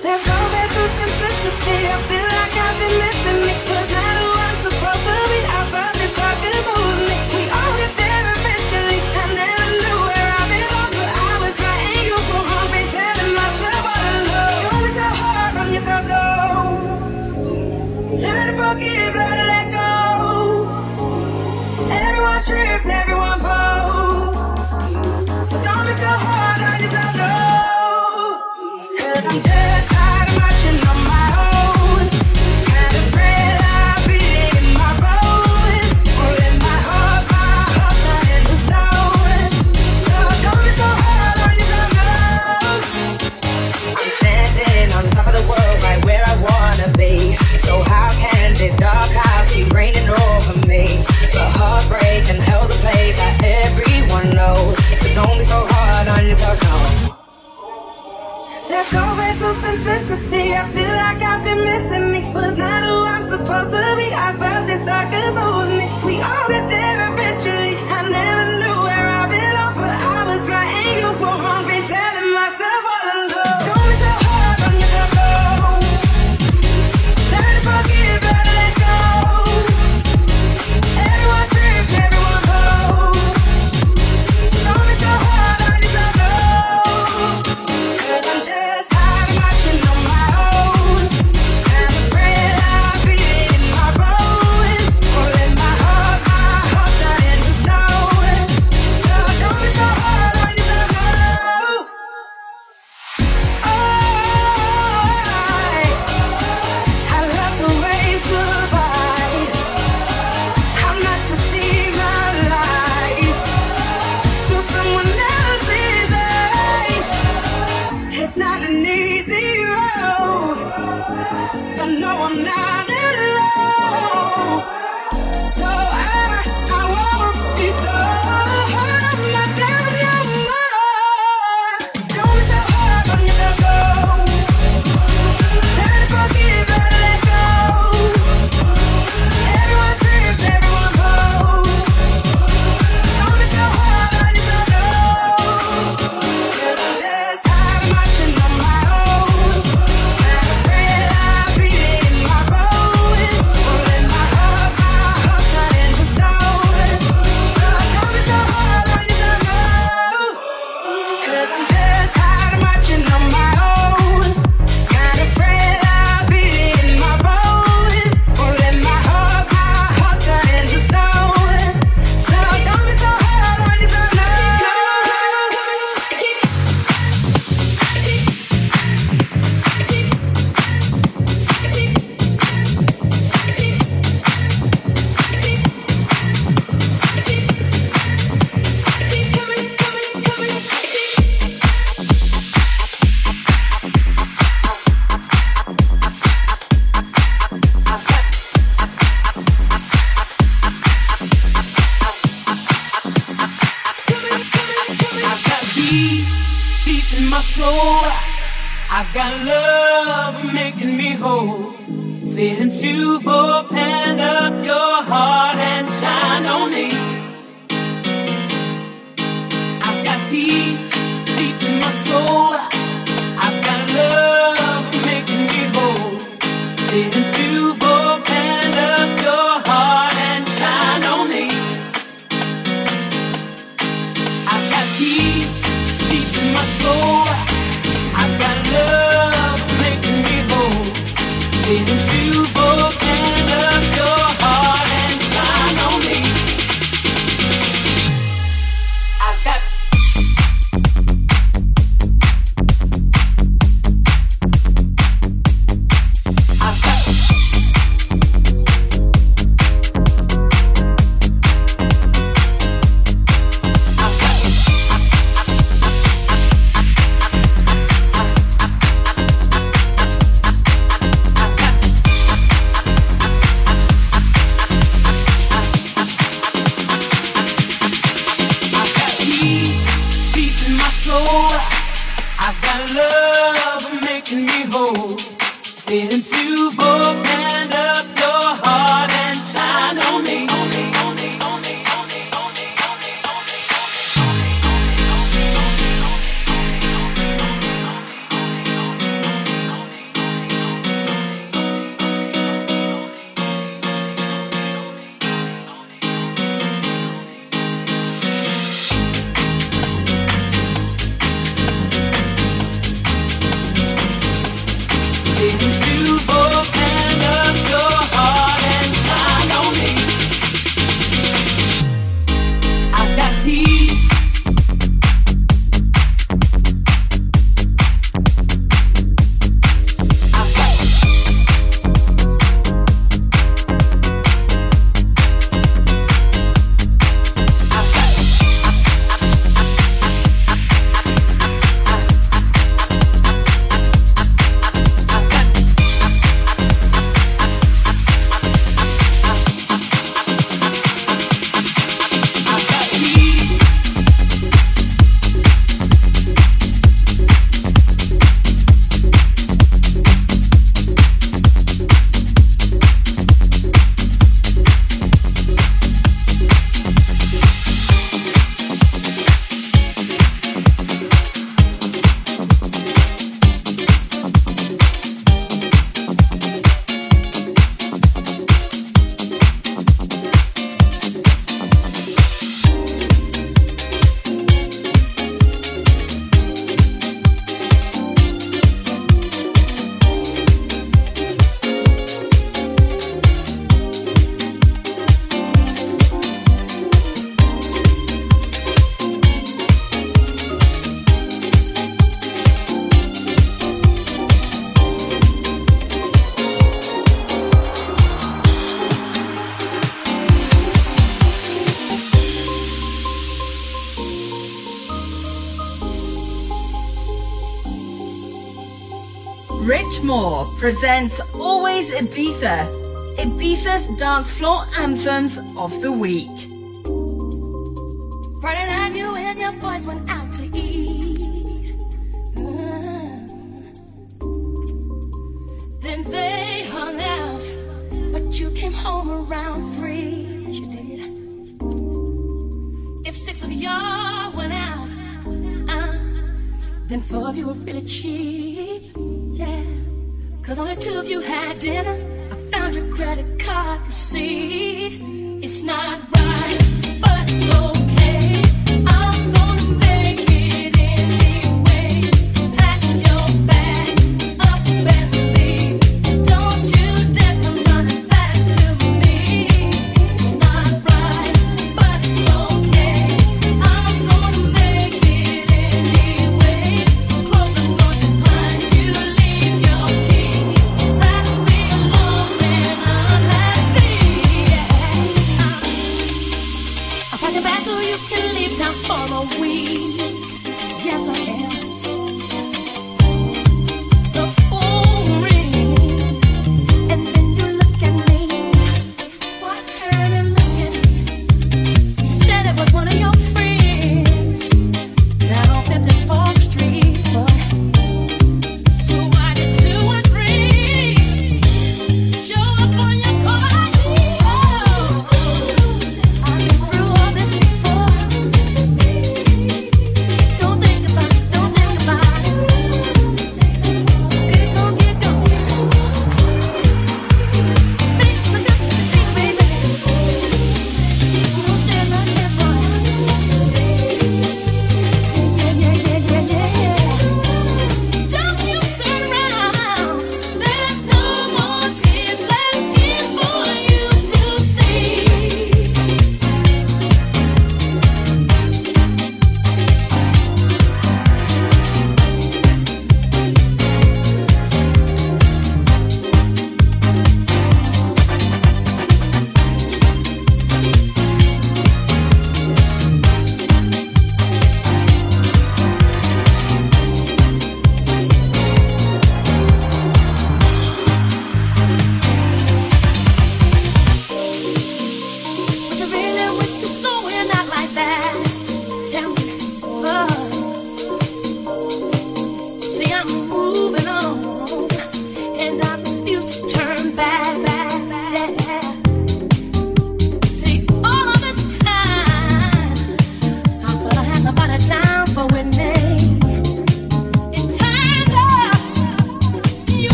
There's no better simplicity so simplicity. I feel like I've been missing me. Was not who I'm supposed to be. I felt this dark over me. We all get there eventually. presents Always Ibiza, Ibiza's dance floor anthems of the week.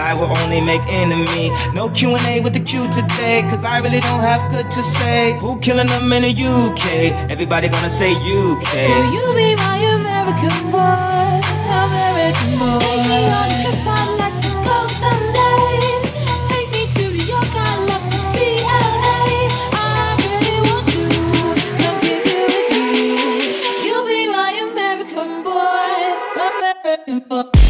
I will only make enemy. No Q&A with the Q today, cause I really don't have good to say. Who killing them in the UK? Everybody gonna say UK. Will you be my American boy? American boy. Take me on a trip, to someday. Take me to New York, I'd love to see LA. I really want to come with me. You be my American boy, American boy.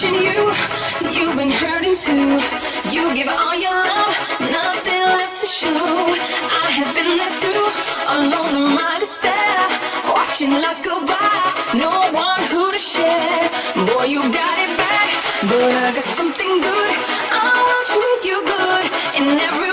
Watching you, you've been hurting too. You give all your love, nothing left to show. I have been there too, alone in my despair. Watching life go by, no one who to share. Boy, you got it back, but I got something good. I want to treat you good in every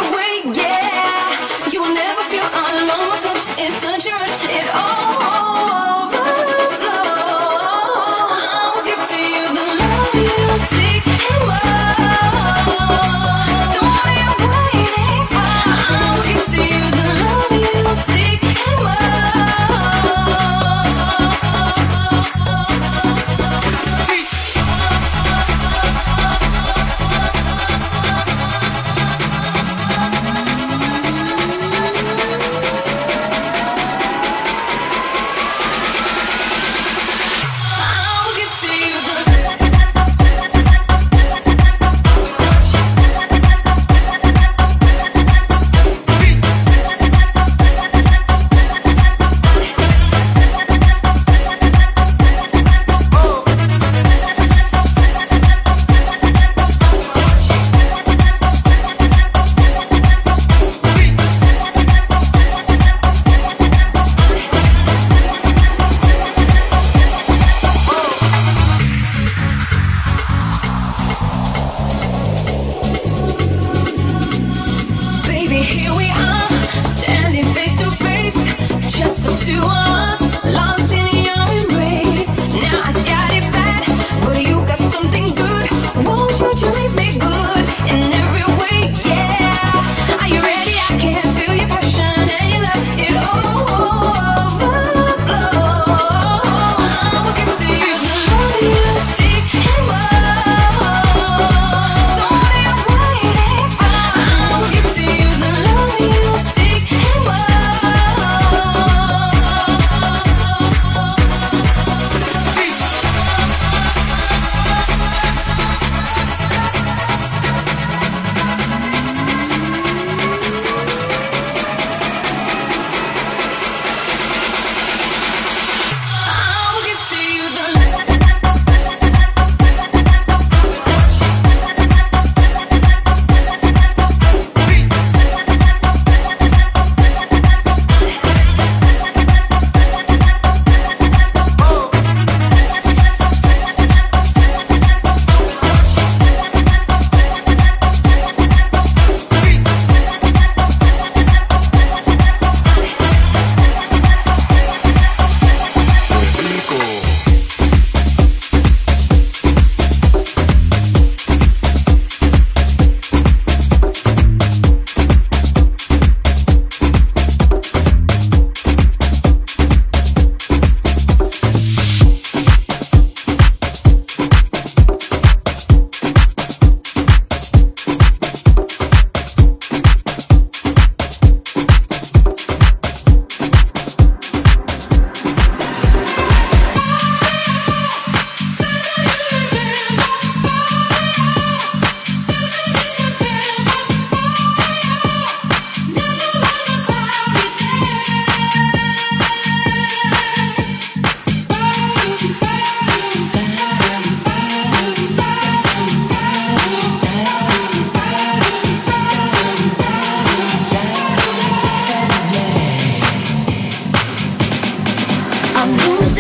I've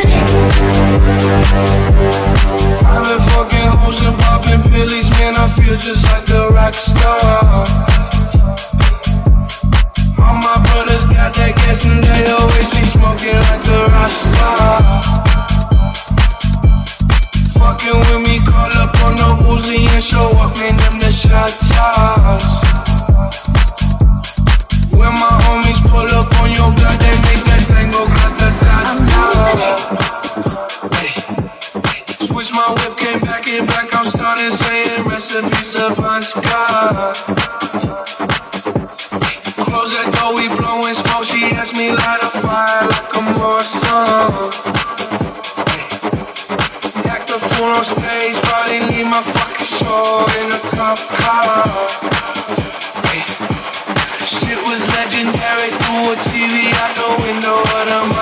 been fucking hoes and popping pillies, man. I feel just like a rock star. All my brothers got that gas and they always be smoking like a rock star. Fucking with me, call up on the Uzi and show up, man. Them the shot toss. When my homies pull up on your block, they make that thing go grata Hey, Switch my whip, came back in black. I'm starting saying recipes Bon Scott. Close that door, we blowing smoke. She asked me light a fire like a Morrison. Act a fool on stage, probably leave my fucking show in a cop car. Legendary through a TV out the window the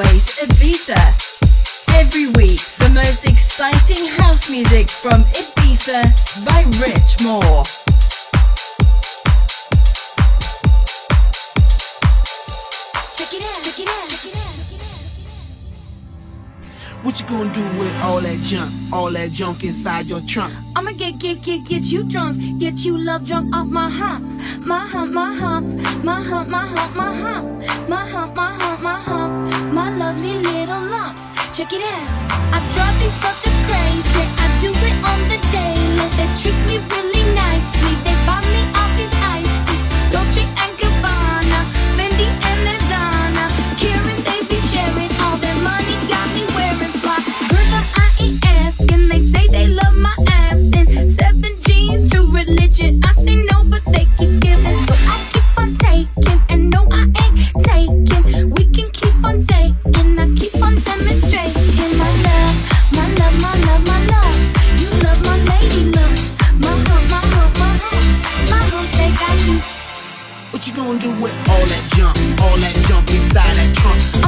Always Ibiza. Every week, the most exciting house music from Ibiza by Rich Moore. Check it out. Check it out. Check it out. What you gonna do with all that junk, all that junk inside your trunk? I'ma get, get, get, get you drunk, get you love drunk off my hump, my hump, my hump, my hump, my hump, my hump, my hump, my hump, my hump, my lovely little lumps. Check it out. I drive these suckers crazy. I do it on the daily. They treat me really nicely. They buy me all these ices, Dolce and Gabbana, Fendi and do with all that junk, all that junk inside that trunk?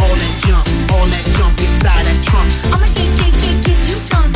all that jump, all that jump inside that trunk. I'ma get, get, get, get you drunk.